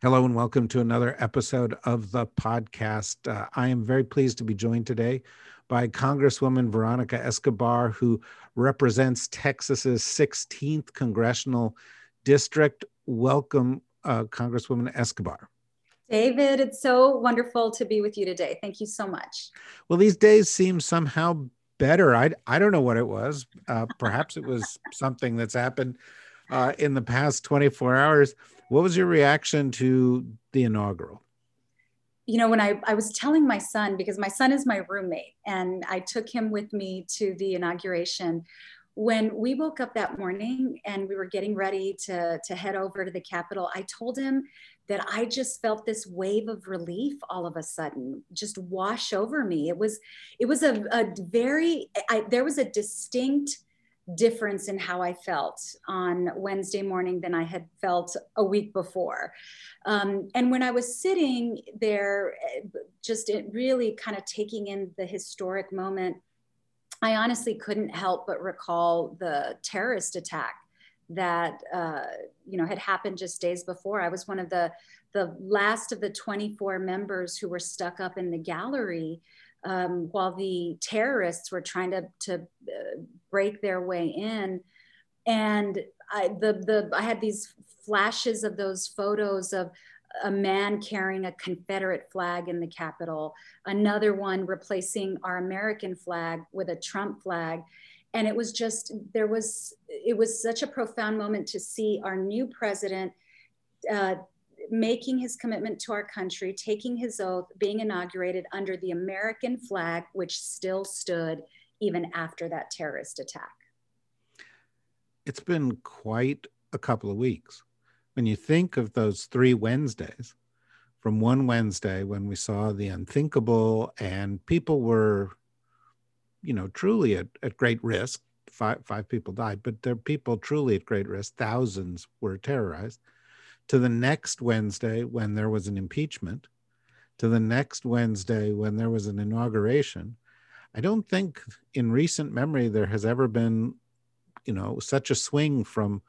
Hello, and welcome to another episode of the podcast. Uh, I am very pleased to be joined today by Congresswoman Veronica Escobar, who represents Texas's 16th congressional district. Welcome, uh, Congresswoman Escobar. David, it's so wonderful to be with you today. Thank you so much. Well, these days seem somehow better. I, I don't know what it was. Uh, perhaps it was something that's happened uh, in the past 24 hours. What was your reaction to the inaugural? You know, when I, I was telling my son, because my son is my roommate, and I took him with me to the inauguration. When we woke up that morning and we were getting ready to, to head over to the Capitol, I told him that I just felt this wave of relief all of a sudden just wash over me. It was, it was a, a very, I, there was a distinct difference in how I felt on Wednesday morning than I had felt a week before. Um, and when I was sitting there, just really kind of taking in the historic moment, I honestly couldn't help but recall the terrorist attack that uh, you know had happened just days before. I was one of the the last of the 24 members who were stuck up in the gallery um, while the terrorists were trying to, to uh, break their way in. And I, the, the, I had these flashes of those photos of a man carrying a Confederate flag in the Capitol, another one replacing our American flag with a Trump flag. And it was just, there was, it was such a profound moment to see our new president uh, making his commitment to our country, taking his oath, being inaugurated under the American flag, which still stood even after that terrorist attack. It's been quite a couple of weeks. When you think of those three Wednesdays, from one Wednesday when we saw the unthinkable and people were, you know, truly at, at great risk. Five, five people died, but there are people truly at great risk. Thousands were terrorized to the next Wednesday when there was an impeachment, to the next Wednesday when there was an inauguration. I don't think in recent memory there has ever been, you know, such a swing from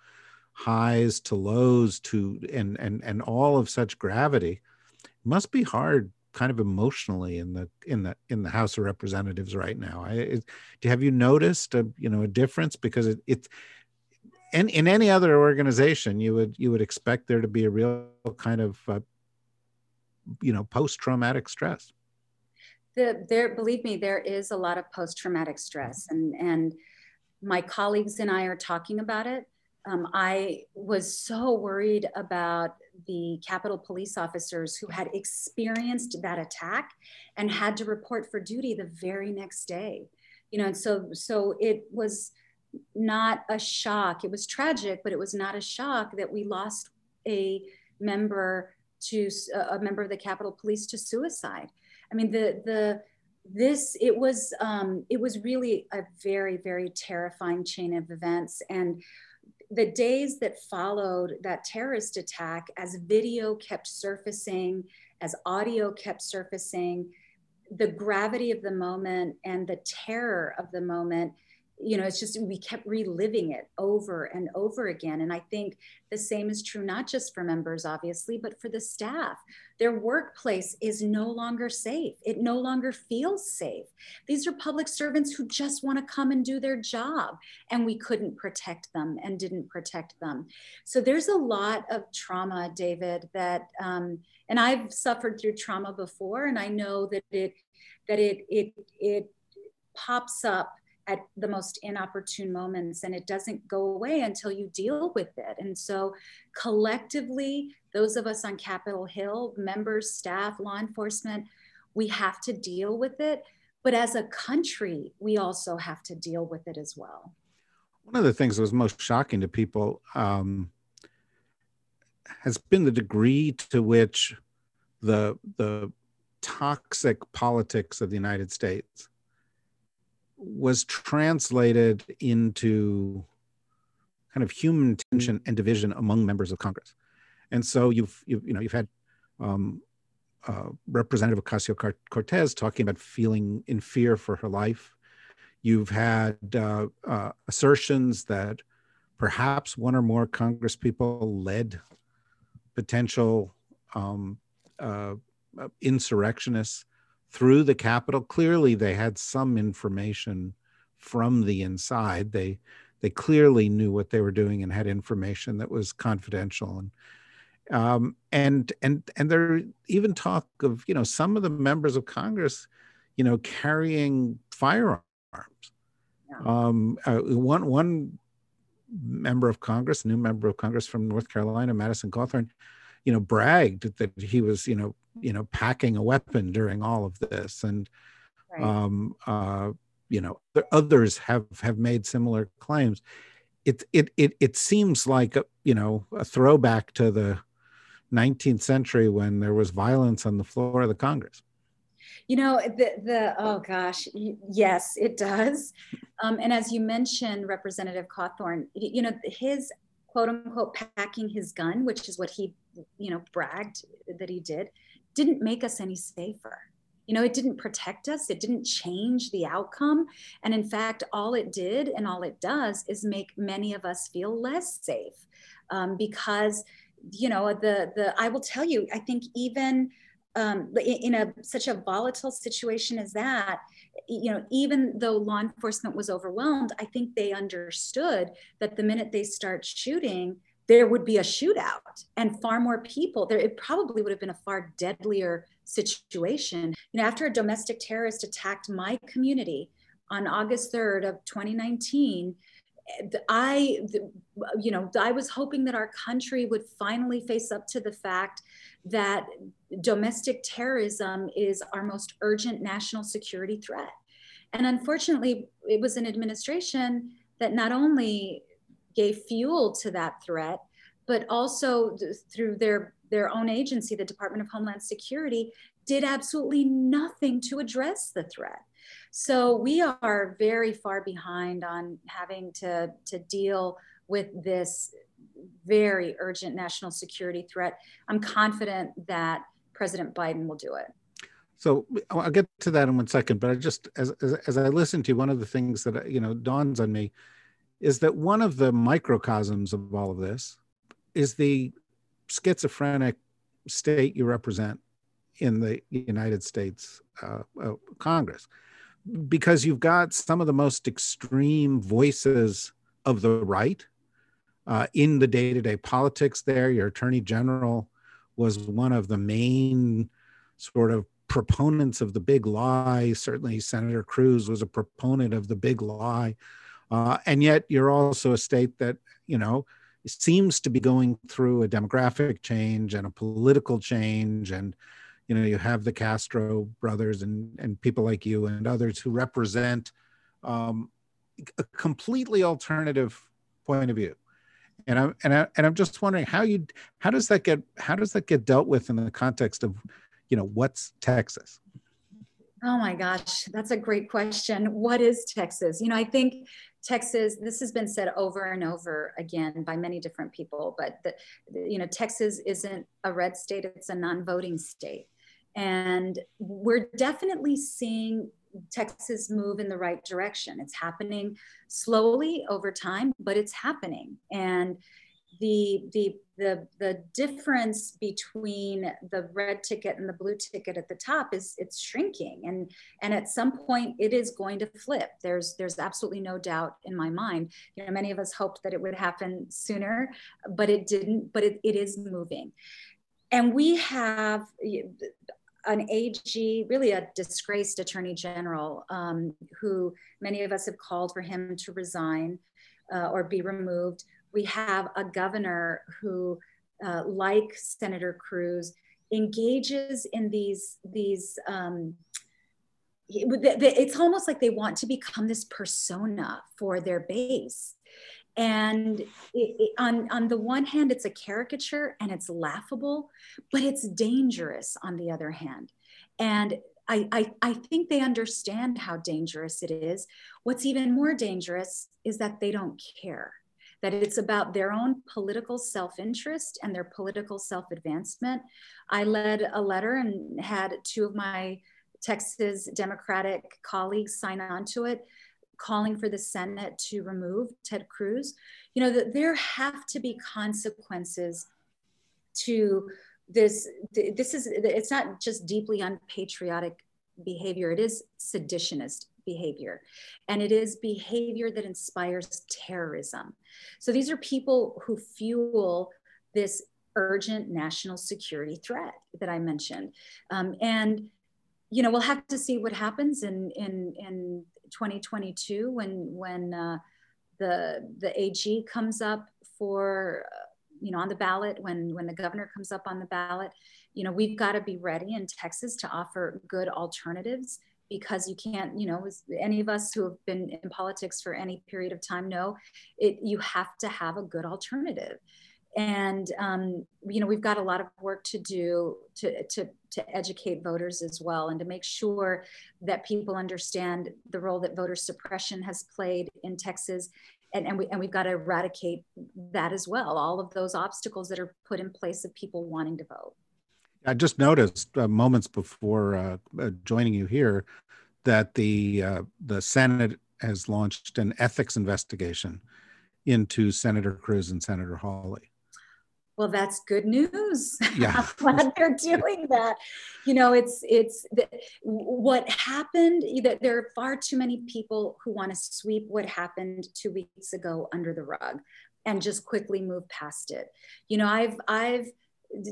highs to lows to and and and all of such gravity. It must be hard kind of emotionally in the in the in the House of Representatives right now. I, it, have you noticed a you know a difference because it, it's in, in any other organization you would you would expect there to be a real kind of uh, you know post-traumatic stress. The, there believe me there is a lot of post-traumatic stress and and my colleagues and i are talking about it. Um, i was so worried about the capitol police officers who had experienced that attack and had to report for duty the very next day. You know and so so it was not a shock. It was tragic, but it was not a shock that we lost a member to a member of the Capitol Police to suicide. I mean, the the this it was um, it was really a very very terrifying chain of events and the days that followed that terrorist attack as video kept surfacing as audio kept surfacing the gravity of the moment and the terror of the moment you know it's just we kept reliving it over and over again. And i think the same is true not just for members obviously but for the staff. Their workplace is no longer safe. It no longer feels safe. These are public servants who just want to come and do their job and we couldn't protect them and didn't protect them. So there's a lot of trauma david that um, and i've suffered through trauma before and i know that it that it it it pops up at the most inopportune moments and it doesn't go away until you deal with it. And so collectively those of us on capitol hill members staff law enforcement we have to deal with it. But as a country we also have to deal with it as well. One of the things that was most shocking to people um, has been the degree to which the the toxic politics of the United States was translated into kind of human tension and division among members of Congress. And so you've, you've you know you've had um, uh, Representative Ocasio Cortez talking about feeling in fear for her life. You've had uh, uh, assertions that perhaps one or more Congress people led potential um, uh, insurrectionists through the Capitol. Clearly, they had some information from the inside. They they clearly knew what they were doing and had information that was confidential and um, and and and there even talk of you know some of the members of Congress, you know, carrying firearms. Yeah. Um, uh, one one member of Congress, new member of Congress from North Carolina, Madison Cawthorn, you know, bragged that he was you know you know packing a weapon during all of this, and right. um, uh, you know others have have made similar claims. It it it it seems like a, you know a throwback to the 19th century when there was violence on the floor of the Congress. You know, the, the oh gosh, yes, it does. Um, and as you mentioned, Representative Cawthorn, you know, his quote unquote packing his gun, which is what he, you know, bragged that he did, didn't make us any safer. You know, it didn't protect us, it didn't change the outcome. And in fact, all it did and all it does is make many of us feel less safe um, because you know the the i will tell you i think even um, in a such a volatile situation as that you know even though law enforcement was overwhelmed i think they understood that the minute they start shooting there would be a shootout and far more people. There it probably would have been a far deadlier situation. You know after a domestic terrorist attacked my community on august 3rd of 2019 I, you know, I was hoping that our country would finally face up to the fact that domestic terrorism is our most urgent national security threat. And unfortunately, it was an administration that not only gave fuel to that threat, but also through their, their own agency, the Department of Homeland Security, did absolutely nothing to address the threat. So we are very far behind on having to, to deal with this very urgent national security threat. I'm confident that President Biden will do it. So I'll get to that in one second, but I just as, as, as I listen to you, one of the things that you know dawns on me is that one of the microcosms of all of this is the schizophrenic state you represent in the United States uh, uh, Congress because you've got some of the most extreme voices of the right uh, in the day-to-day politics there your attorney general was one of the main sort of proponents of the big lie. Certainly senator cruz was a proponent of the big lie. Uh, and yet you're also a state that you know seems to be going through a demographic change and a political change. And you know you have the castro brothers and and people like you and others who represent um, a completely alternative point of view and i'm and, I, and i'm just wondering how you how does that get how does that get dealt with in the context of you know what's texas? Oh my gosh that's a great question. What is texas? You know i think Texas, this has been said over and over again by many different people, but the, you know, Texas isn't a red state; it's a non-voting state. And we're definitely seeing Texas move in the right direction. It's happening slowly over time, but it's happening. And the the the the difference between the red ticket and the blue ticket at the top is it's shrinking and and at some point it is going to flip there's there's absolutely no doubt in my mind you know many of us hoped that it would happen sooner but it didn't but it, it is moving and we have an AG, really a disgraced attorney general, um, who many of us have called for him to resign uh, or be removed. We have a governor who, uh, like Senator Cruz, engages in these these. Um, it's almost like they want to become this persona for their base and it, it, on on the one hand it's a caricature and it's laughable but it's dangerous on the other hand and I, I, I think they understand how dangerous it is. What's even more dangerous is that they don't care, that it's about their own political self interest and their political self advancement. I led a letter and had two of my Texas Democratic colleagues sign on to it calling for the Senate to remove Ted Cruz, you know, that there have to be consequences to this. This is, it's not just deeply unpatriotic behavior, it is seditionist behavior. And it is behavior that inspires terrorism. So these are people who fuel this urgent national security threat that I mentioned. Um, and you know, we'll have to see what happens in in in 2022 when when uh, the the AG comes up for uh, you know on the ballot when when the governor comes up on the ballot you know we've got to be ready in Texas to offer good alternatives because you can't you know any of us who have been in politics for any period of time know it you have to have a good alternative and um, you know we've got a lot of work to do to, to to educate voters as well and to make sure that people understand the role that voter suppression has played in Texas. And, and, we, and we've got to eradicate that as well all of those obstacles that are put in place of people wanting to vote. I just noticed uh, moments before uh, uh joining you here that the uh, the Senate has launched an ethics investigation into Senator Cruz and Senator Hawley well that's good news. Yeah. I'm glad they're doing that. You know it's it's the, what happened that there are far too many people who want to sweep what happened two weeks ago under the rug and just quickly move past it. You know i've i've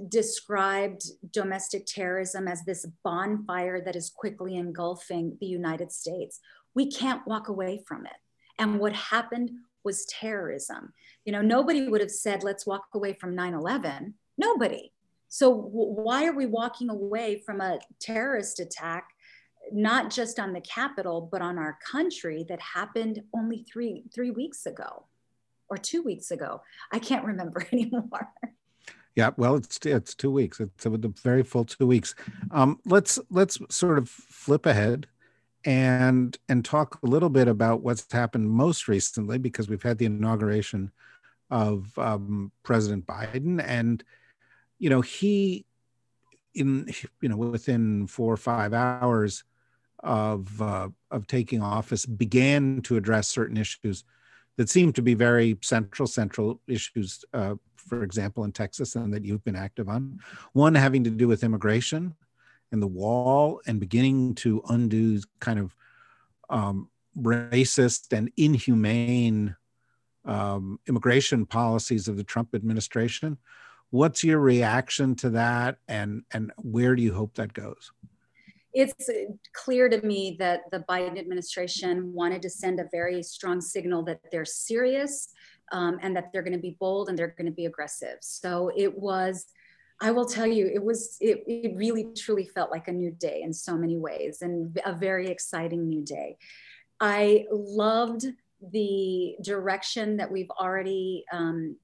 described domestic terrorism as this bonfire that is quickly engulfing the united states. We can't walk away from it. And what happened was terrorism. You know, nobody would have said, let's walk away from 9 11. Nobody. So, w- why are we walking away from a terrorist attack, not just on the Capitol, but on our country that happened only three, three weeks ago or two weeks ago? I can't remember anymore. Yeah, well, it's it's two weeks. It's a very full two weeks. Um, let's let's sort of flip ahead and and talk a little bit about what's happened most recently because we've had the inauguration of um, President Biden, and you know he in you know within four or five hours of uh, of taking office began to address certain issues that seem to be very central central issues uh, for example in texas and that you've been active on. One having to do with immigration and the wall and beginning to undo kind of um, racist and inhumane um, immigration policies of the Trump administration. What's your reaction to that, and and where do you hope that goes? It's clear to me that the Biden administration wanted to send a very strong signal that they're serious um, and that they're going to be bold and they're going to be aggressive. So it was I will tell you, it was, it, it really truly felt like a new day in so many ways and a very exciting new day. I loved the direction that we've already um,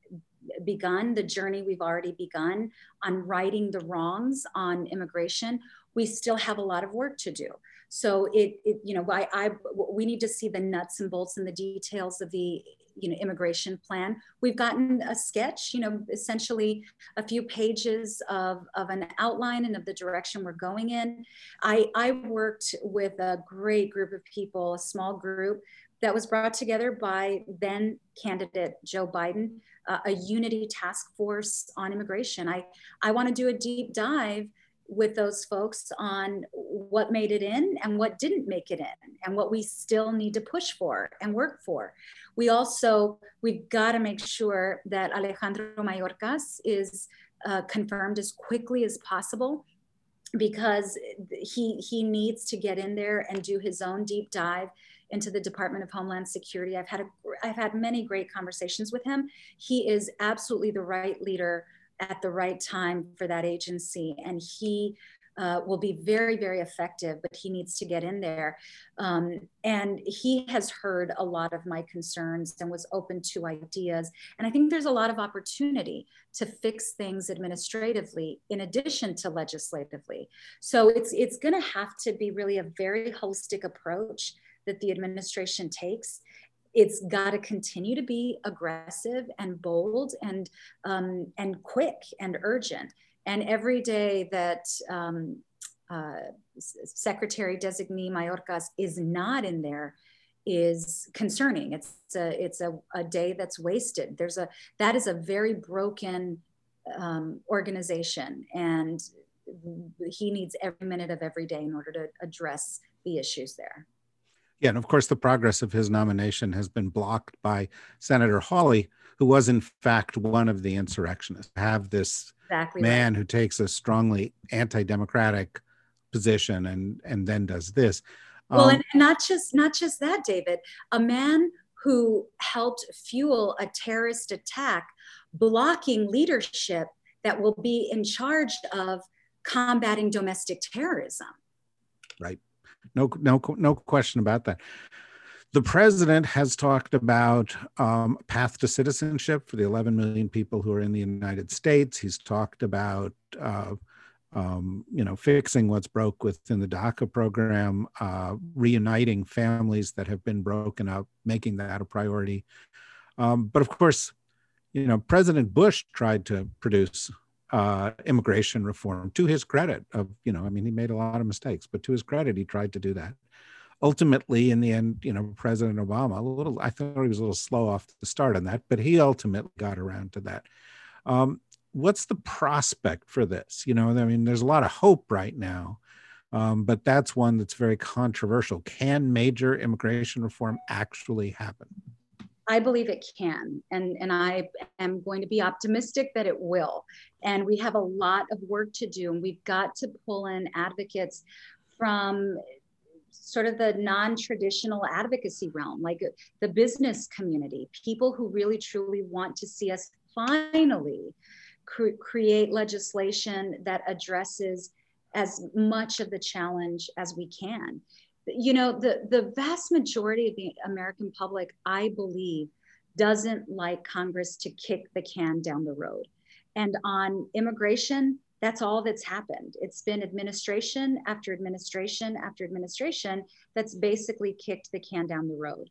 begun, the journey we've already begun on righting the wrongs on immigration. We still have a lot of work to do. So it, it you know, I, I, we need to see the nuts and bolts and the details of the you know immigration plan. We've gotten a sketch you know essentially a few pages of, of an outline and of the direction we're going in. I, I worked with a great group of people a small group that was brought together by then candidate joe biden uh, a unity task force on immigration. I i want to do a deep dive with those folks on what made it in and what didn't make it in and what we still need to push for and work for. We also, we've got to make sure that Alejandro Mayorkas is uh, confirmed as quickly as possible because he, he needs to get in there and do his own deep dive into the Department of Homeland Security. I've had a, I've had many great conversations with him. He is absolutely the right leader at the right time for that agency. And he uh, will be very, very effective, but he needs to get in there. Um, and he has heard a lot of my concerns and was open to ideas. And I think there's a lot of opportunity to fix things administratively in addition to legislatively. So it's it's going to have to be really a very holistic approach that the administration takes it's got to continue to be aggressive and bold and um, and quick and urgent and every day that um, uh, Secretary designee Mayorkas is not in there is concerning. It's a, it's a, a day that's wasted. There's a, that is a very broken um, organization and he needs every minute of every day in order to address the issues there. Yeah, and of course, the progress of his nomination has been blocked by Senator Hawley, who was in fact one of the insurrectionists. Have this exactly man right. who takes a strongly anti-democratic position and and then does this. Well, um, and not just not just that, David. A man who helped fuel a terrorist attack, blocking leadership that will be in charge of combating domestic terrorism. Right. No, no, no question about that. The president has talked about um, path to citizenship for the 11 million people who are in the United States. He's talked about, uh, um, you know, fixing what's broke within the DACA program, uh, reuniting families that have been broken up, making that a priority. Um, but of course, you know, President Bush tried to produce uh, immigration reform to his credit. Of you know, I mean, he made a lot of mistakes, but to his credit, he tried to do that ultimately, in the end, you know, President Obama, a little, I thought he was a little slow off the start on that, but he ultimately got around to that. Um, what's the prospect for this? You know, I mean, there's a lot of hope right now, um, but that's one that's very controversial. Can major immigration reform actually happen? I believe it can, and, and I am going to be optimistic that it will. And we have a lot of work to do, and we've got to pull in advocates from sort of the non-traditional advocacy realm like the business community people who really truly want to see us finally cre- create legislation that addresses as much of the challenge as we can you know the the vast majority of the american public i believe doesn't like congress to kick the can down the road. And on immigration that's all that's happened. It's been administration after administration after administration that's basically kicked the can down the road.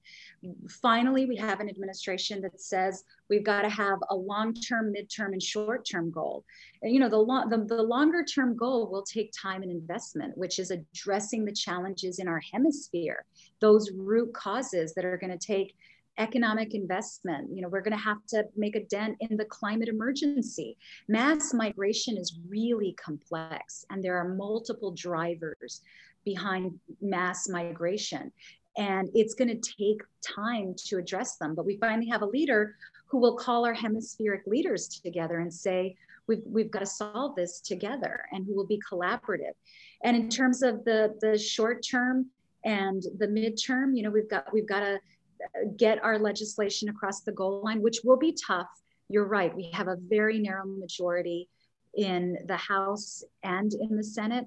Finally, we have an administration that says we've got to have a long-term, mid-term, and short-term goal. And, you know, the, long, the, the longer-term goal will take time and investment, which is addressing the challenges in our hemisphere, those root causes that are going to take economic investment. You know, we're going to have to make a dent in the climate emergency. Mass migration is really complex, and there are multiple drivers behind mass migration. And it's going to take time to address them. But we finally have a leader who will call our hemispheric leaders together and say, we've, we've got to solve this together, and who will be collaborative. And in terms of the, the short term, and the midterm you know we've got we've got to get our legislation across the goal line, which will be tough. You're right. We have a very narrow majority in the House and in the Senate.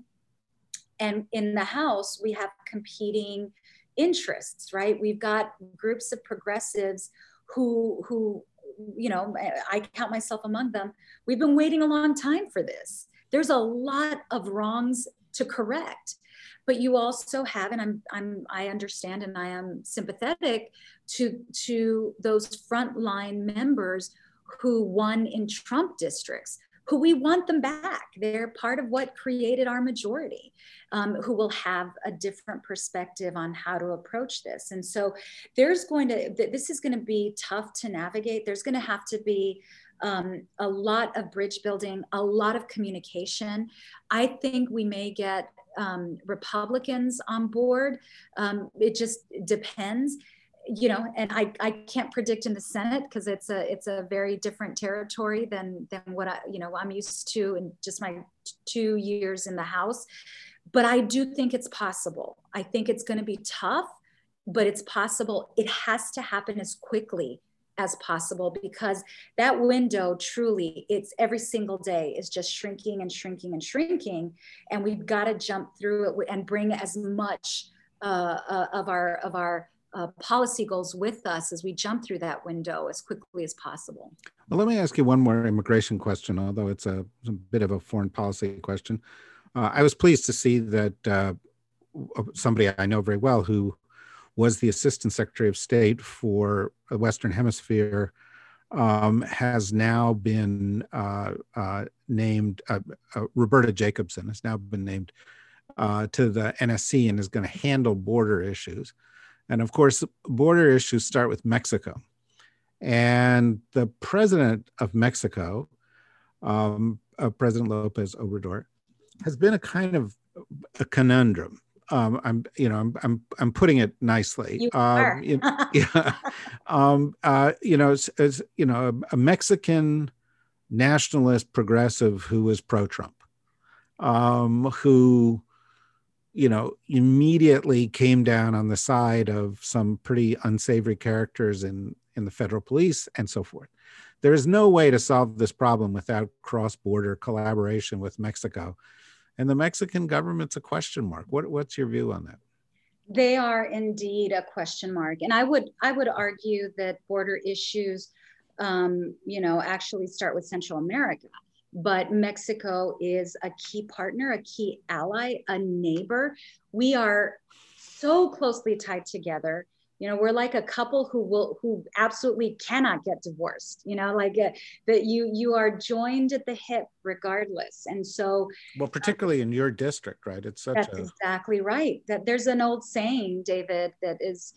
And in the House, we have competing interests, right? We've got groups of progressives who, who, you know, I count myself among them. We've been waiting a long time for this. There's a lot of wrongs to correct but you also have and i'm i'm i understand and i am sympathetic to to those frontline members who won in trump districts who we want them back. They're part of what created our majority um, who will have a different perspective on how to approach this. And so there's going to this is going to be tough to navigate. There's going to have to be um, a lot of bridge building, a lot of communication. I think we may get um, Republicans on board. Um, it just depends you know and i i can't predict in the senate because it's a it's a very different territory than than what i you know i'm used to in just my two years in the house. But i do think it's possible. I think it's going to be tough but it's possible. It has to happen as quickly as possible because that window truly it's every single day is just shrinking and shrinking and shrinking and we've got to jump through it and bring as much uh, uh, of our of our uh, policy goals with us as we jump through that window as quickly as possible. Well, let me ask you one more immigration question, although it's a, a bit of a foreign policy question. Uh, I was pleased to see that uh, somebody I know very well who was the Assistant Secretary of State for the Western Hemisphere um, has now been uh, uh, named, uh, Roberta Jacobson has now been named to the NSC and is going to handle border issues. And of course, border issues start with Mexico. And the president of Mexico, um, uh, President Lopez Obrador, has been a kind of a conundrum. Um, I'm, you know, I'm, I'm, I'm putting it nicely. You are. Um, yeah. um, uh, you know, as, as you know, a, a, Mexican nationalist progressive who was pro-Trump, um, who you know, immediately came down on the side of some pretty unsavory characters in, in the federal police and so forth. There is no way to solve this problem without cross border collaboration with Mexico. And the Mexican government's a question mark. What, what's your view on that? They are indeed a question mark. And I would, I would argue that border issues, um, you know, actually start with Central America but Mexico is a key partner, a key ally, a neighbor. We are so closely tied together. You know, we're like a couple who will who absolutely cannot get divorced. You know, like uh, that you you are joined at the hip regardless. And so, well, particularly uh, in your district, right? It's such that's a... exactly right. That there's an old saying, David, that is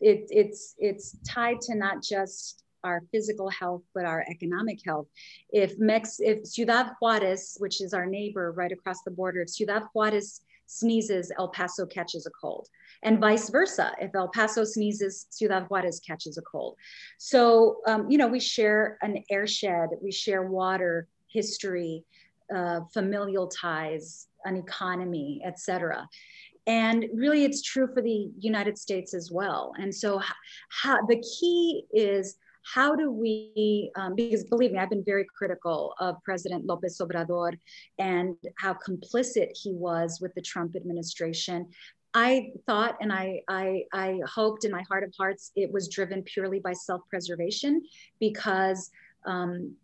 it, it's it's tied to not just our physical health, but our economic health. If Mex, if Ciudad Juarez, which is our neighbor right across the border, if Ciudad Juarez sneezes, El Paso catches a cold, and vice versa. If El Paso sneezes, Ciudad Juarez catches a cold. So, um, you know, we share an airshed, we share water, history, uh, familial ties, an economy, etc and really it's true for the united states as well and so how, the key is how do we, um, because believe me, I've been very critical of President Lopez Obrador and how complicit he was with the Trump administration. I thought and I, I, I hoped in my heart of hearts it was driven purely by self-preservation because um,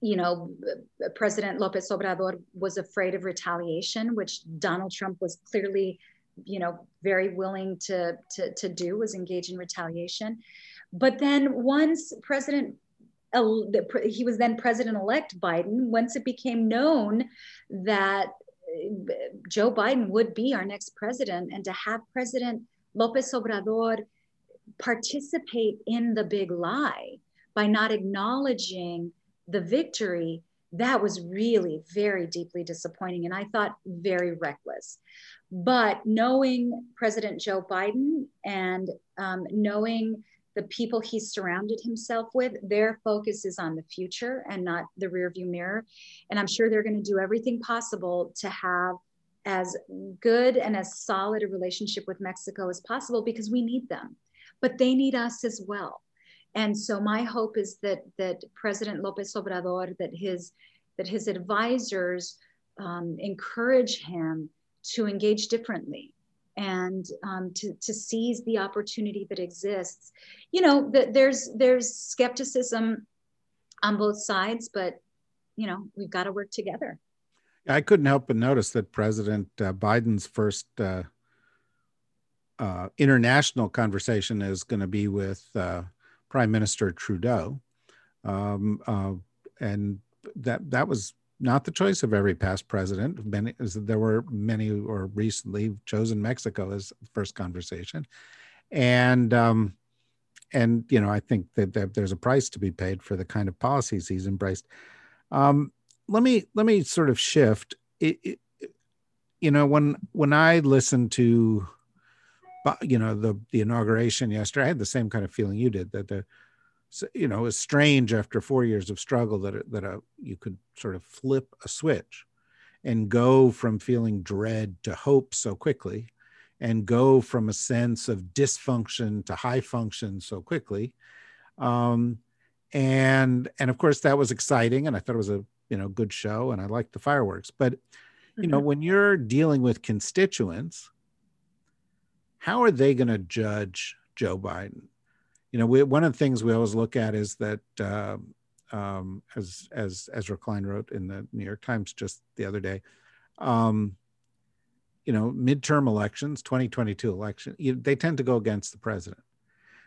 you know, President Lopez Obrador was afraid of retaliation, which Donald Trump was clearly, you know, very willing to, to, to do, was engage in retaliation. But then once President he was then president-elect Biden. Once it became known that Joe Biden would be our next president, and to have President Lopez Obrador participate in the big lie by not acknowledging the victory, that was really very deeply disappointing, and I thought very reckless. But knowing President Joe Biden and um, knowing the people he surrounded himself with, their focus is on the future and not the rearview mirror. And I'm sure they're going to do everything possible to have as good and as solid a relationship with Mexico as possible because we need them, but they need us as well. And so my hope is that that President Lopez Obrador, that his that his advisors um, encourage him to engage differently and um, to, to seize the opportunity that exists. You know, the, there's there's skepticism on both sides, but you know, we've got to work together. I couldn't help but notice that President uh, Biden's first uh, uh, international conversation is going to be with uh, Prime Minister Trudeau, um, uh, and that that was not the choice of every past president. Many, there were many, or recently chosen Mexico as first conversation, and um, and you know I think that, that, there's a price to be paid for the kind of policies he's embraced. Um, let me let me sort of shift. It, it, you know when when I listened to, you know the the inauguration yesterday, I had the same kind of feeling you did that the you know, it's strange after four years of struggle that that a, you could sort of flip a switch and go from feeling dread to hope so quickly and go from a sense of dysfunction to high function so quickly Um, and and of course that was exciting, and I thought it was a you know good show, and I liked the fireworks. But you know, mm-hmm. when you're dealing with constituents, how are they going to judge Joe Biden? You know, we, one of the things we always look at is that, uh, um, as as Ezra Klein wrote in the New York Times just the other day, um, you know, midterm elections, 2022 election, you, they tend to go against the president.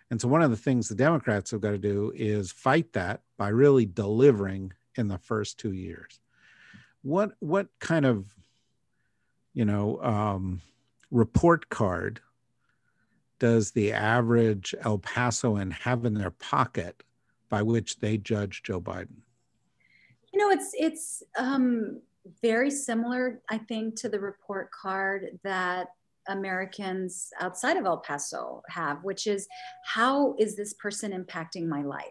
And so one of the things the Democrats have got to do is fight that by really delivering in the first two years. What what kind of you know um, report card does the average El Pasoan have in their pocket by which they judge Joe Biden? You know, it's it's um, very similar, I think, to the report card that Americans outside of El Paso have, which is how is this person impacting my life?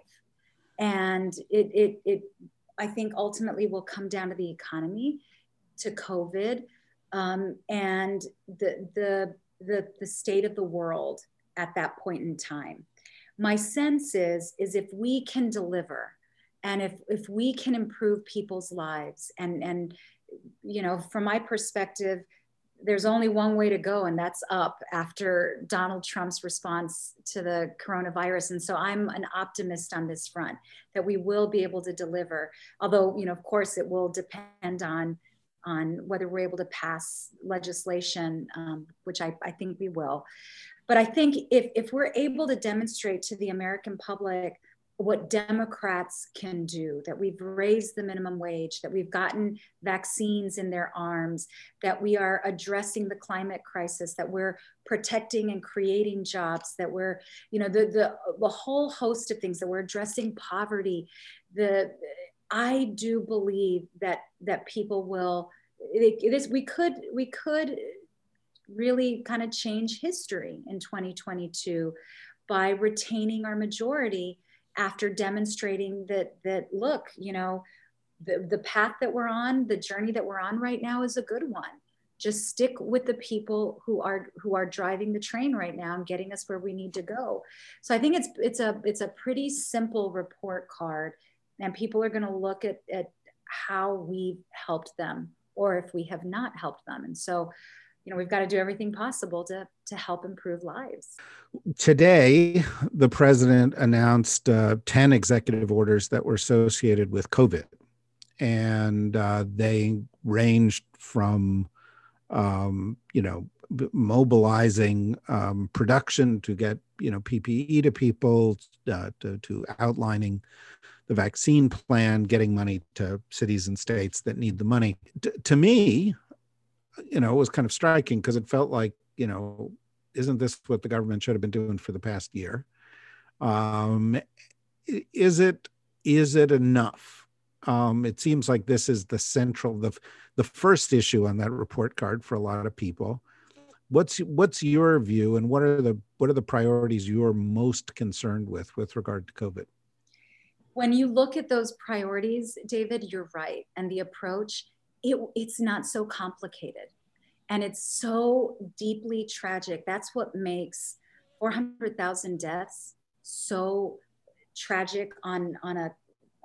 And it, it, it I think ultimately will come down to the economy, to COVID, um, and the, the, the, the state of the world at that point in time. My sense is, is if we can deliver and if, if we can improve people's lives and, and, you know, from my perspective, there's only one way to go, and that's up after Donald Trump's response to the coronavirus. And so I'm an optimist on this front that we will be able to deliver. Although, you know, of course, it will depend on on whether we're able to pass legislation, um, which I, I think we will. But I think if, if we're able to demonstrate to the American public what Democrats can do, that we've raised the minimum wage, that we've gotten vaccines in their arms, that we are addressing the climate crisis, that we're protecting and creating jobs, that we're, you know, the, the, the whole host of things, that we're addressing poverty. The, I do believe that, that people will, it, it is, we could, we could really kind of change history in 2022 by retaining our majority after demonstrating that that look you know the, the path that we're on the journey that we're on right now is a good one. Just stick with the people who are who are driving the train right now and getting us where we need to go. So i think it's it's a it's a pretty simple report card and people are going to look at, at how we've helped them or if we have not helped them. And so you know we've got to do everything possible to to help improve lives. Today the president announced uh, 10 executive orders that were associated with covid. And uh, they ranged from um, you know mobilizing um, production to get you know ppe to people uh, to, to outlining the vaccine plan getting money to cities and states that need the money T- to me you know, it was kind of striking because it felt like, you know, isn't this what the government should have been doing for the past year? Um, is it is it enough? Um, it seems like this is the central the the first issue on that report card for a lot of people. What's what's your view, and what are the what are the priorities you're most concerned with with regard to COVID? When you look at those priorities, David, you're right, and the approach it, it's not so complicated and it's so deeply tragic. That's what makes 400,000 deaths so tragic on, on, a,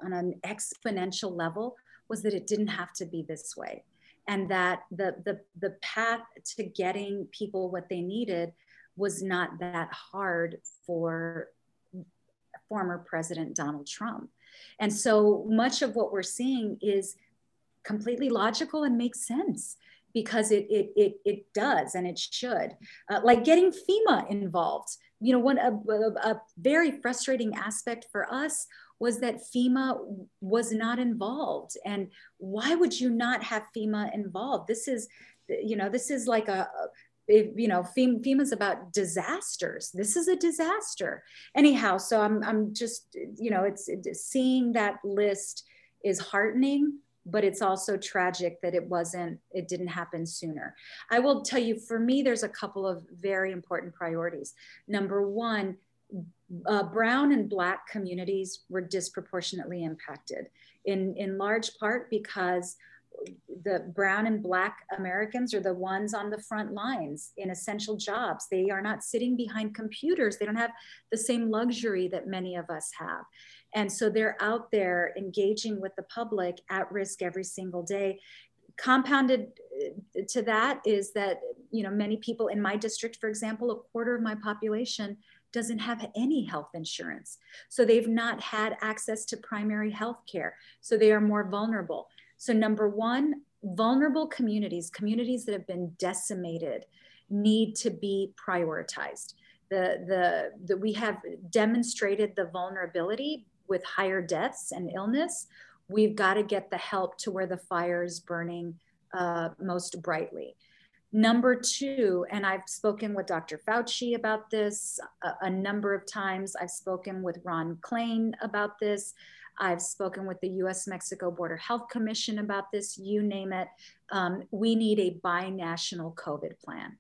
on an exponential level was that it didn't have to be this way. And that the, the, the path to getting people what they needed was not that hard for former President Donald Trump. And so much of what we're seeing is completely logical and makes sense because it it it, it does and it should. Uh, like getting fema involved. You know one a, a, a, very frustrating aspect for us was that fema was not involved. And why would you not have fema involved? This is you know this is like a, if, you know FEMA, FEMA's about disasters. This is a disaster. Anyhow, so I'm I'm just you know it's, it's seeing that list is heartening but it's also tragic that it wasn't it didn't happen sooner i will tell you for me there's a couple of very important priorities number one uh, brown and black communities were disproportionately impacted in in large part because the brown and black Americans are the ones on the front lines in essential jobs. They are not sitting behind computers. They don't have the same luxury that many of us have. And so they're out there engaging with the public at risk every single day. Compounded uh, to that is that, you know, many people in my district, for example, a quarter of my population doesn't have any health insurance. So they've not had access to primary health care. So they are more vulnerable. So, number one, vulnerable communities, communities that have been decimated, need to be prioritized. The, the, the, we have demonstrated the vulnerability with higher deaths and illness. We've got to get the help to where the fire is burning uh, most brightly. Number two, and I've spoken with Dr. Fauci about this a, a number of times. I've spoken with Ron Klain about this. I've spoken with the US Mexico Border Health Commission about this, you name it. Um, we need a binational COVID plan.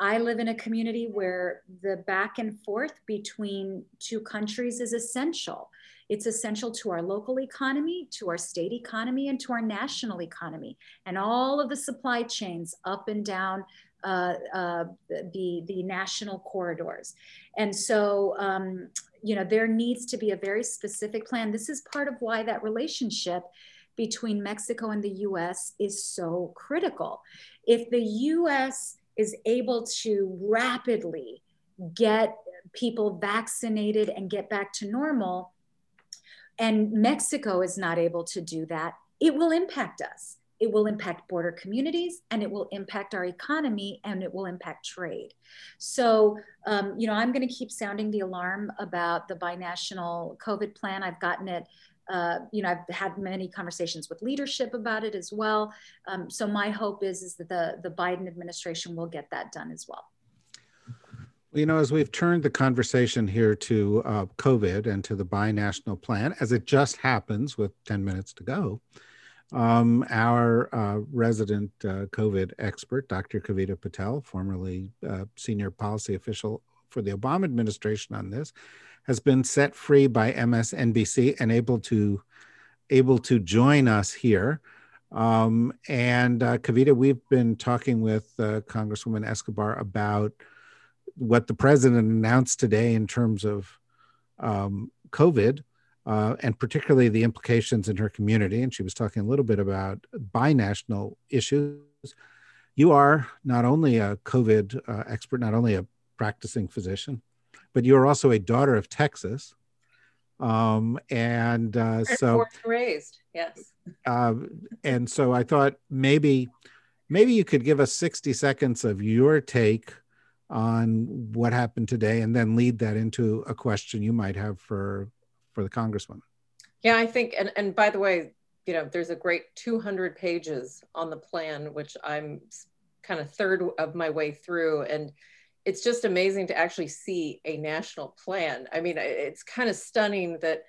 I live in a community where the back and forth between two countries is essential. It's essential to our local economy, to our state economy, and to our national economy, and all of the supply chains up and down uh, uh, the, the national corridors. And so, um, you know, there needs to be a very specific plan. This is part of why that relationship between Mexico and the US is so critical. If the US is able to rapidly get people vaccinated and get back to normal, and Mexico is not able to do that, it will impact us it will impact border communities and it will impact our economy and it will impact trade. So, um, you know, I'm going to keep sounding the alarm about the binational COVID plan. I've gotten it. Uh, you know, I've had many conversations with leadership about it as well. Um, so my hope is is that the the Biden administration will get that done as well. Well, you know, as we've turned the conversation here to uh, COVID and to the binational plan, as it just happens with 10 minutes to go, um, our uh, resident uh, COVID expert, Dr. Kavita Patel, formerly uh, senior policy official for the Obama administration on this, has been set free by MSNBC and able to able to join us here. Um, and uh, Kavita, we've been talking with uh, Congresswoman Escobar about what the president announced today in terms of um, COVID uh, and particularly the implications in her community. And she was talking a little bit about binational issues. You are not only a COVID uh, expert, not only a practicing physician, but you are also a daughter of Texas. Um, and uh, so raised, yes. Uh, and so I thought maybe maybe you could give us 60 seconds of your take on what happened today and then lead that into a question you might have for for the congresswoman. Yeah, I think, and, and by the way, you know, there's a great 200 pages on the plan, which I'm kind of third of my way through. And it's just amazing to actually see a national plan. I mean, it's kind of stunning that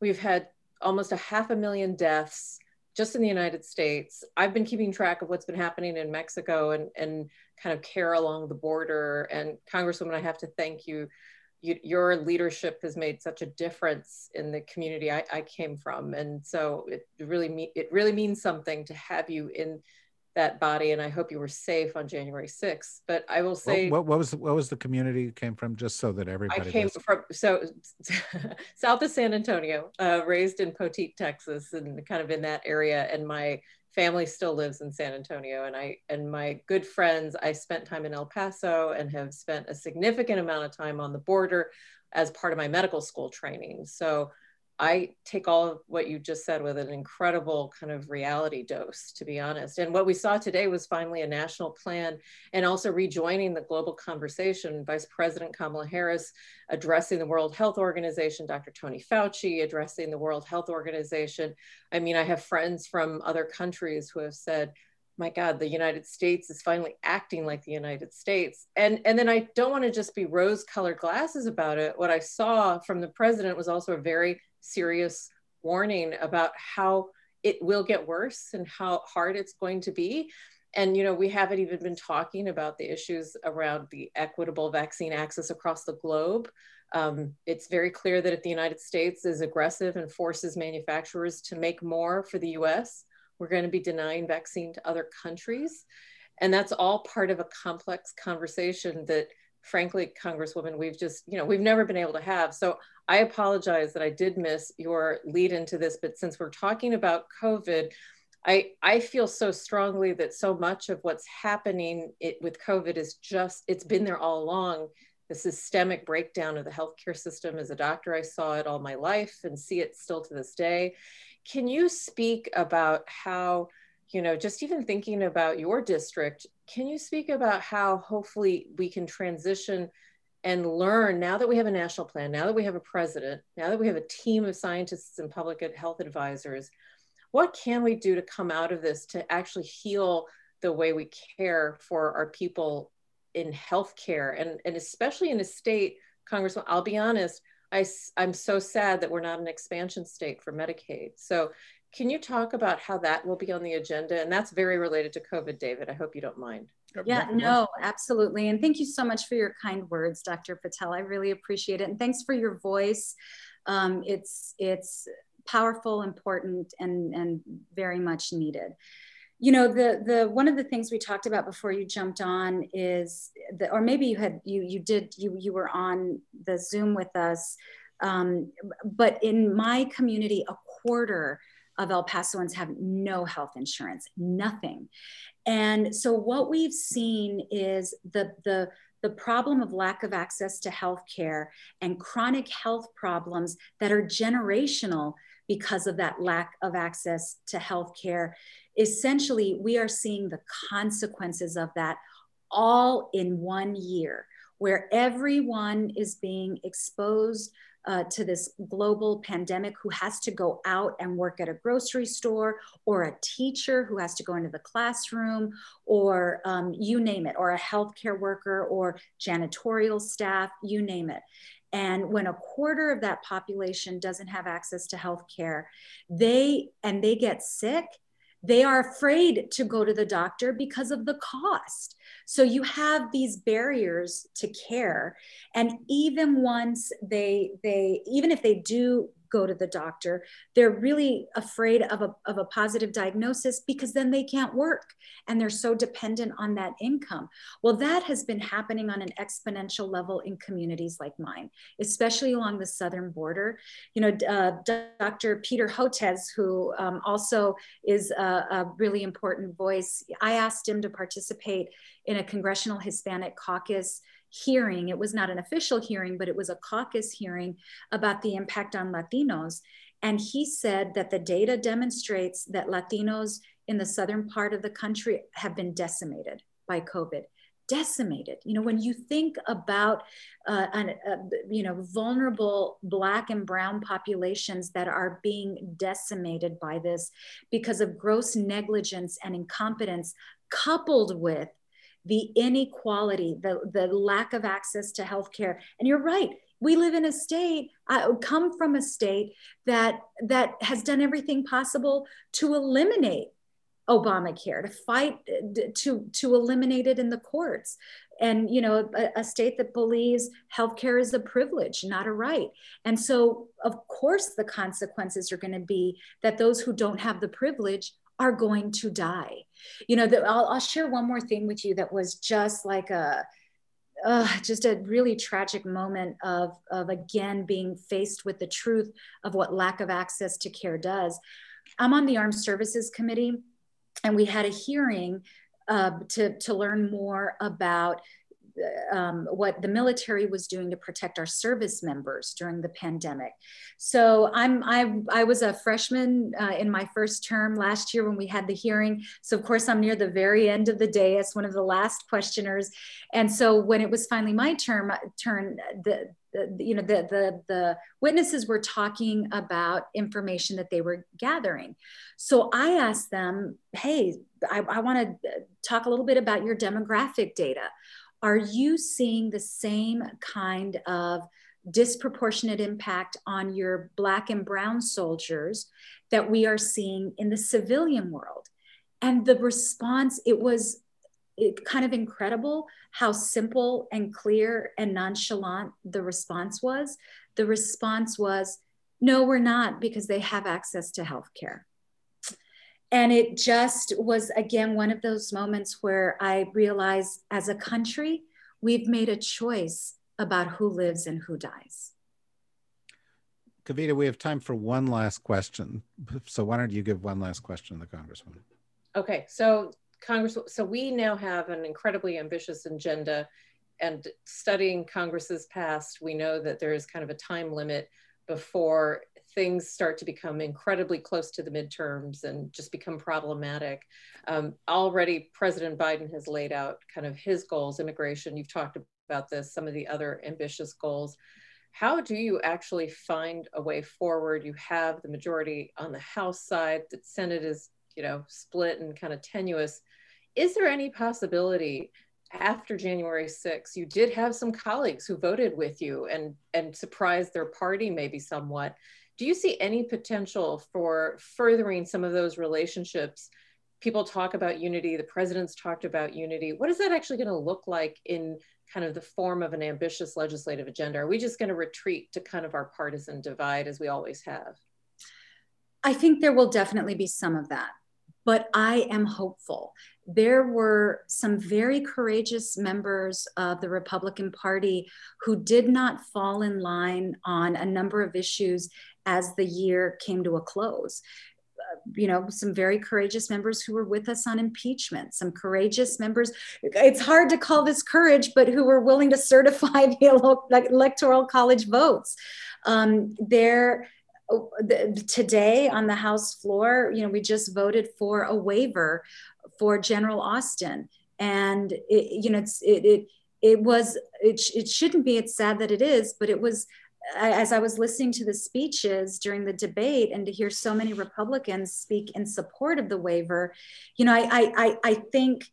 we've had almost a half a million deaths just in the United States. I've been keeping track of what's been happening in Mexico and, and kind of care along the border. And Congresswoman, I have to thank you you, your leadership has made such a difference in the community I, I came from, and so it really me, it really means something to have you in that body. And I hope you were safe on January 6th. But I will say, what, what was what was the community you came from, just so that everybody. I came from so south of San Antonio, uh, raised in Poteet, Texas, and kind of in that area. And my family still lives in San Antonio and I and my good friends I spent time in El Paso and have spent a significant amount of time on the border as part of my medical school training. So I take all of what you just said with an incredible kind of reality dose, to be honest. And what we saw today was finally a national plan and also rejoining the global conversation. Vice President Kamala Harris addressing the World Health Organization, Dr. Tony Fauci addressing the World Health Organization. I mean, I have friends from other countries who have said, my God, the United States is finally acting like the United States. And, and then I don't want to just be rose colored glasses about it. What I saw from the president was also a very serious warning about how it will get worse and how hard it's going to be. And, you know, we haven't even been talking about the issues around the equitable vaccine access across the globe. Um, it's very clear that if the United States is aggressive and forces manufacturers to make more for the US, we're going to be denying vaccine to other countries. And that's all part of a complex conversation that frankly, Congresswoman, we've just, you know, we've never been able to have. So I apologize that I did miss your lead into this, but since we're talking about COVID, I, I feel so strongly that so much of what's happening it, with COVID is just, it's been there all along. The systemic breakdown of the healthcare system. As a doctor, I saw it all my life and see it still to this day. Can you speak about how, you know, just even thinking about your district, can you speak about how hopefully we can transition and learn now that we have a national plan, now that we have a president, now that we have a team of scientists and public health advisors, what can we do to come out of this to actually heal the way we care for our people in healthcare and, and especially in a state, Congressman, I'll be honest, I, I'm so sad that we're not an expansion state for Medicaid. So can you talk about how that will be on the agenda? And that's very related to COVID, David. I hope you don't mind. Yeah, no, absolutely. And thank you so much for your kind words, Dr. Patel. I really appreciate it. And thanks for your voice. Um, it's, it's powerful, important, and, and very much needed. You know, the, the, one of the things we talked about before you jumped on is the, or maybe you had, you, you did, you, you were on the Zoom with us. Um, but in my community, a quarter of El Pasoans have no health insurance, nothing. And so what we've seen is the, the, the problem of lack of access to health care and chronic health problems that are generational because of that lack of access to health care. Essentially, we are seeing the consequences of that all in one year, where everyone is being exposed uh, to this global pandemic who has to go out and work at a grocery store, or a teacher who has to go into the classroom, or um, you name it, or a healthcare worker, or janitorial staff, you name it. And when a quarter of that population doesn't have access to health care, they and they get sick, they are afraid to go to the doctor because of the cost. So you have these barriers to care. And even once they they even if they do go to the doctor. They're really afraid of a, of a positive diagnosis because then they can't work and they're so dependent on that income. Well, that has been happening on an exponential level in communities like mine, especially along the southern border. You know, uh, Dr. Peter Hotez, who um, also is a, a really important voice, I asked him to participate in a congressional Hispanic caucus hearing. It was not an official hearing, but it was a caucus hearing about the impact on Latinos. And he said that the data demonstrates that Latinos in the southern part of the country have been decimated by COVID. Decimated. You know, when you think about, uh, an, uh, you know, vulnerable Black and Brown populations that are being decimated by this because of gross negligence and incompetence, coupled with the inequality, the, the lack of access to healthcare. And you're right, we live in a state, I come from a state that, that has done everything possible to eliminate Obamacare, to fight, to, to eliminate it in the courts. And, you know, a, a state that believes healthcare is a privilege, not a right. And so, of course, the consequences are going to be that those who don't have the privilege are going to die. You know, that I'll, I'll share one more thing with you that was just like a, uh, just a really tragic moment of, of again being faced with the truth of what lack of access to care does. I'm on the Armed Services Committee, and we had a hearing uh, to, to learn more about um, what the military was doing to protect our service members during the pandemic. So I'm I, I was a freshman uh, in my first term last year when we had the hearing. So of course I'm near the very end of the day as one of the last questioners. And so when it was finally my term uh, turn, the you know the, the the witnesses were talking about information that they were gathering so i asked them hey i, I want to talk a little bit about your demographic data are you seeing the same kind of disproportionate impact on your Black and Brown soldiers that we are seeing in the civilian world? And the response, it was it kind of incredible how simple and clear and nonchalant the response was. The response was, no, we're not, because they have access to health care. And it just was again one of those moments where I realized as a country, we've made a choice about who lives and who dies. Kavita, we have time for one last question. So why don't you give one last question to the Congresswoman? Okay, so Congress, so we now have an incredibly ambitious agenda and studying Congress's past, we know that there is kind of a time limit before things start to become incredibly close to the midterms and just become problematic. Um, already, President Biden has laid out kind of his goals, immigration. You've talked about this, some of the other ambitious goals. How do you actually find a way forward? You have the majority on the House side, the Senate is, you know, split and kind of tenuous. Is there any possibility after January 6th, you did have some colleagues who voted with you and, and surprised their party maybe somewhat. Do you see any potential for furthering some of those relationships? People talk about unity, the president's talked about unity. What is that actually going to look like in kind of the form of an ambitious legislative agenda? Are we just going to retreat to kind of our partisan divide as we always have? I think there will definitely be some of that but I am hopeful. There were some very courageous members of the Republican Party who did not fall in line on a number of issues as the year came to a close uh, you know, some very courageous members who were with us on impeachment, some courageous members. It's hard to call this courage, but who were willing to certify the electoral college votes. Um, there, Oh, today on the House floor, you know, we just voted for a waiver for General Austin, and it, you know, it's it it it was it, it shouldn't be. It's sad that it is, but it was as I was listening to the speeches during the debate and to hear so many Republicans speak in support of the waiver, you know, I I I think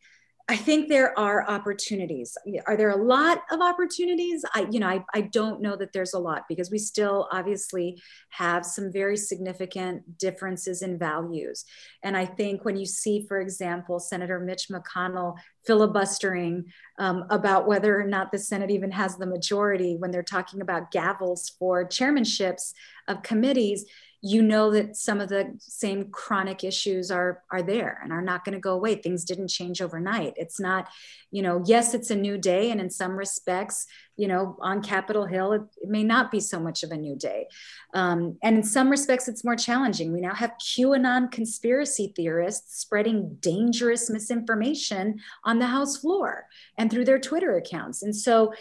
I think there are opportunities. Are there a lot of opportunities? I, you know, I, I don't know that there's a lot because we still obviously have some very significant differences in values. And I think when you see, for example, Senator Mitch McConnell filibustering um, about whether or not the Senate even has the majority when they're talking about gavels for chairmanships of committees, you know that some of the same chronic issues are are there and are not going to go away. Things didn't change overnight. It's not you know yes it's a new day and in some respects you know on capitol hill it, it may not be so much of a new day. Um, and in some respects it's more challenging. We now have qanon conspiracy theorists spreading dangerous misinformation on the house floor and through their twitter accounts. And so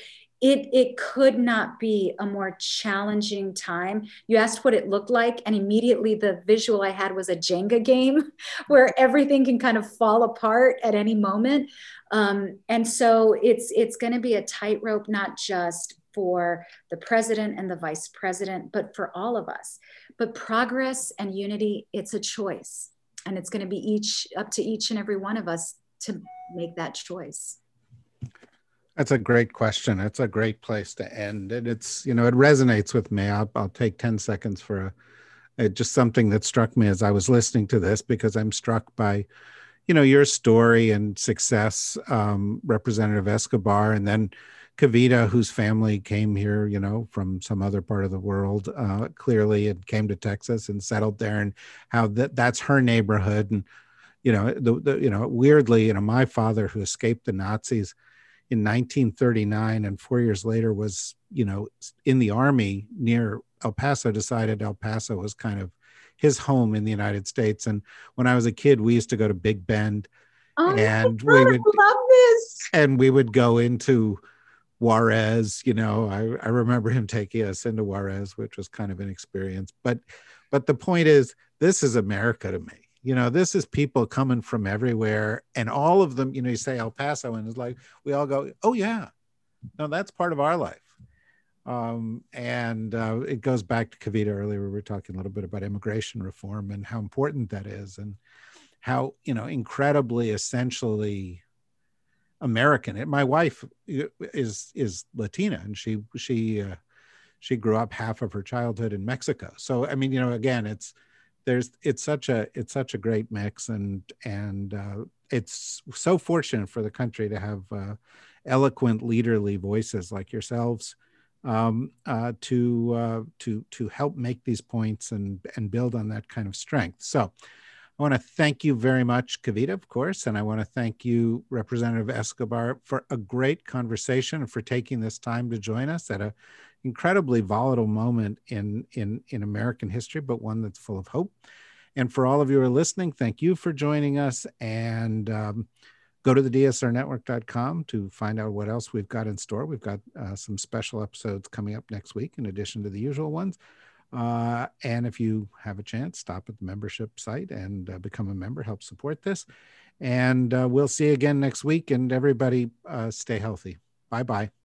it, it could not be a more challenging time. You asked what it looked like, and immediately the visual I had was a Jenga game where everything can kind of fall apart at any moment. Um, and so it's it's going to be a tightrope, not just for the president and the vice president, but for all of us. But progress and unity, it's a choice, and it's going to be each up to each and every one of us to make that choice. That's a great question. It's a great place to end. And it's, you know, it resonates with me. I'll, I'll take 10 seconds for a, a, just something that struck me as I was listening to this because I'm struck by, you know, your story and success, um, Representative Escobar, and then Kavita, whose family came here, you know, from some other part of the world, uh, clearly and came to Texas and settled there, and how that that's her neighborhood. And, you know, the, the you know, weirdly, you know, my father who escaped the Nazis, in 1939 and four years later was you know in the army near el paso decided el paso was kind of his home in the united states. And when i was a kid we used to go to big bend oh and we would love this. and we would go into juarez you know I, I remember him taking us into juarez which was kind of an experience. But but the point is this is america to me you know this is people coming from everywhere and all of them you know you say el paso and it's like we all go oh yeah. No that's part of our life. Um, and uh, it goes back to kavita earlier we were talking a little bit about immigration reform and how important that is and how you know incredibly essentially american. And my wife is is latina and she she uh, she grew up half of her childhood in mexico. So i mean you know again it's there's it's such a it's such a great mix and and uh, it's so fortunate for the country to have uh, eloquent leaderly voices like yourselves um, uh, to uh, to to help make these points and and build on that kind of strength. So I want to thank you very much, Kavita, of course, and I want to thank you, Representative Escobar, for a great conversation and for taking this time to join us at a incredibly volatile moment in in in American history, but one that's full of hope. And for all of you who are listening, thank you for joining us. And um, go to the dsrnetwork.com to find out what else we've got in store. We've got uh, some special episodes coming up next week, in addition to the usual ones. Uh, and if you have a chance, stop at the membership site and uh, become a member, help support this. And uh, we'll see you again next week. And everybody, uh, stay healthy. Bye bye.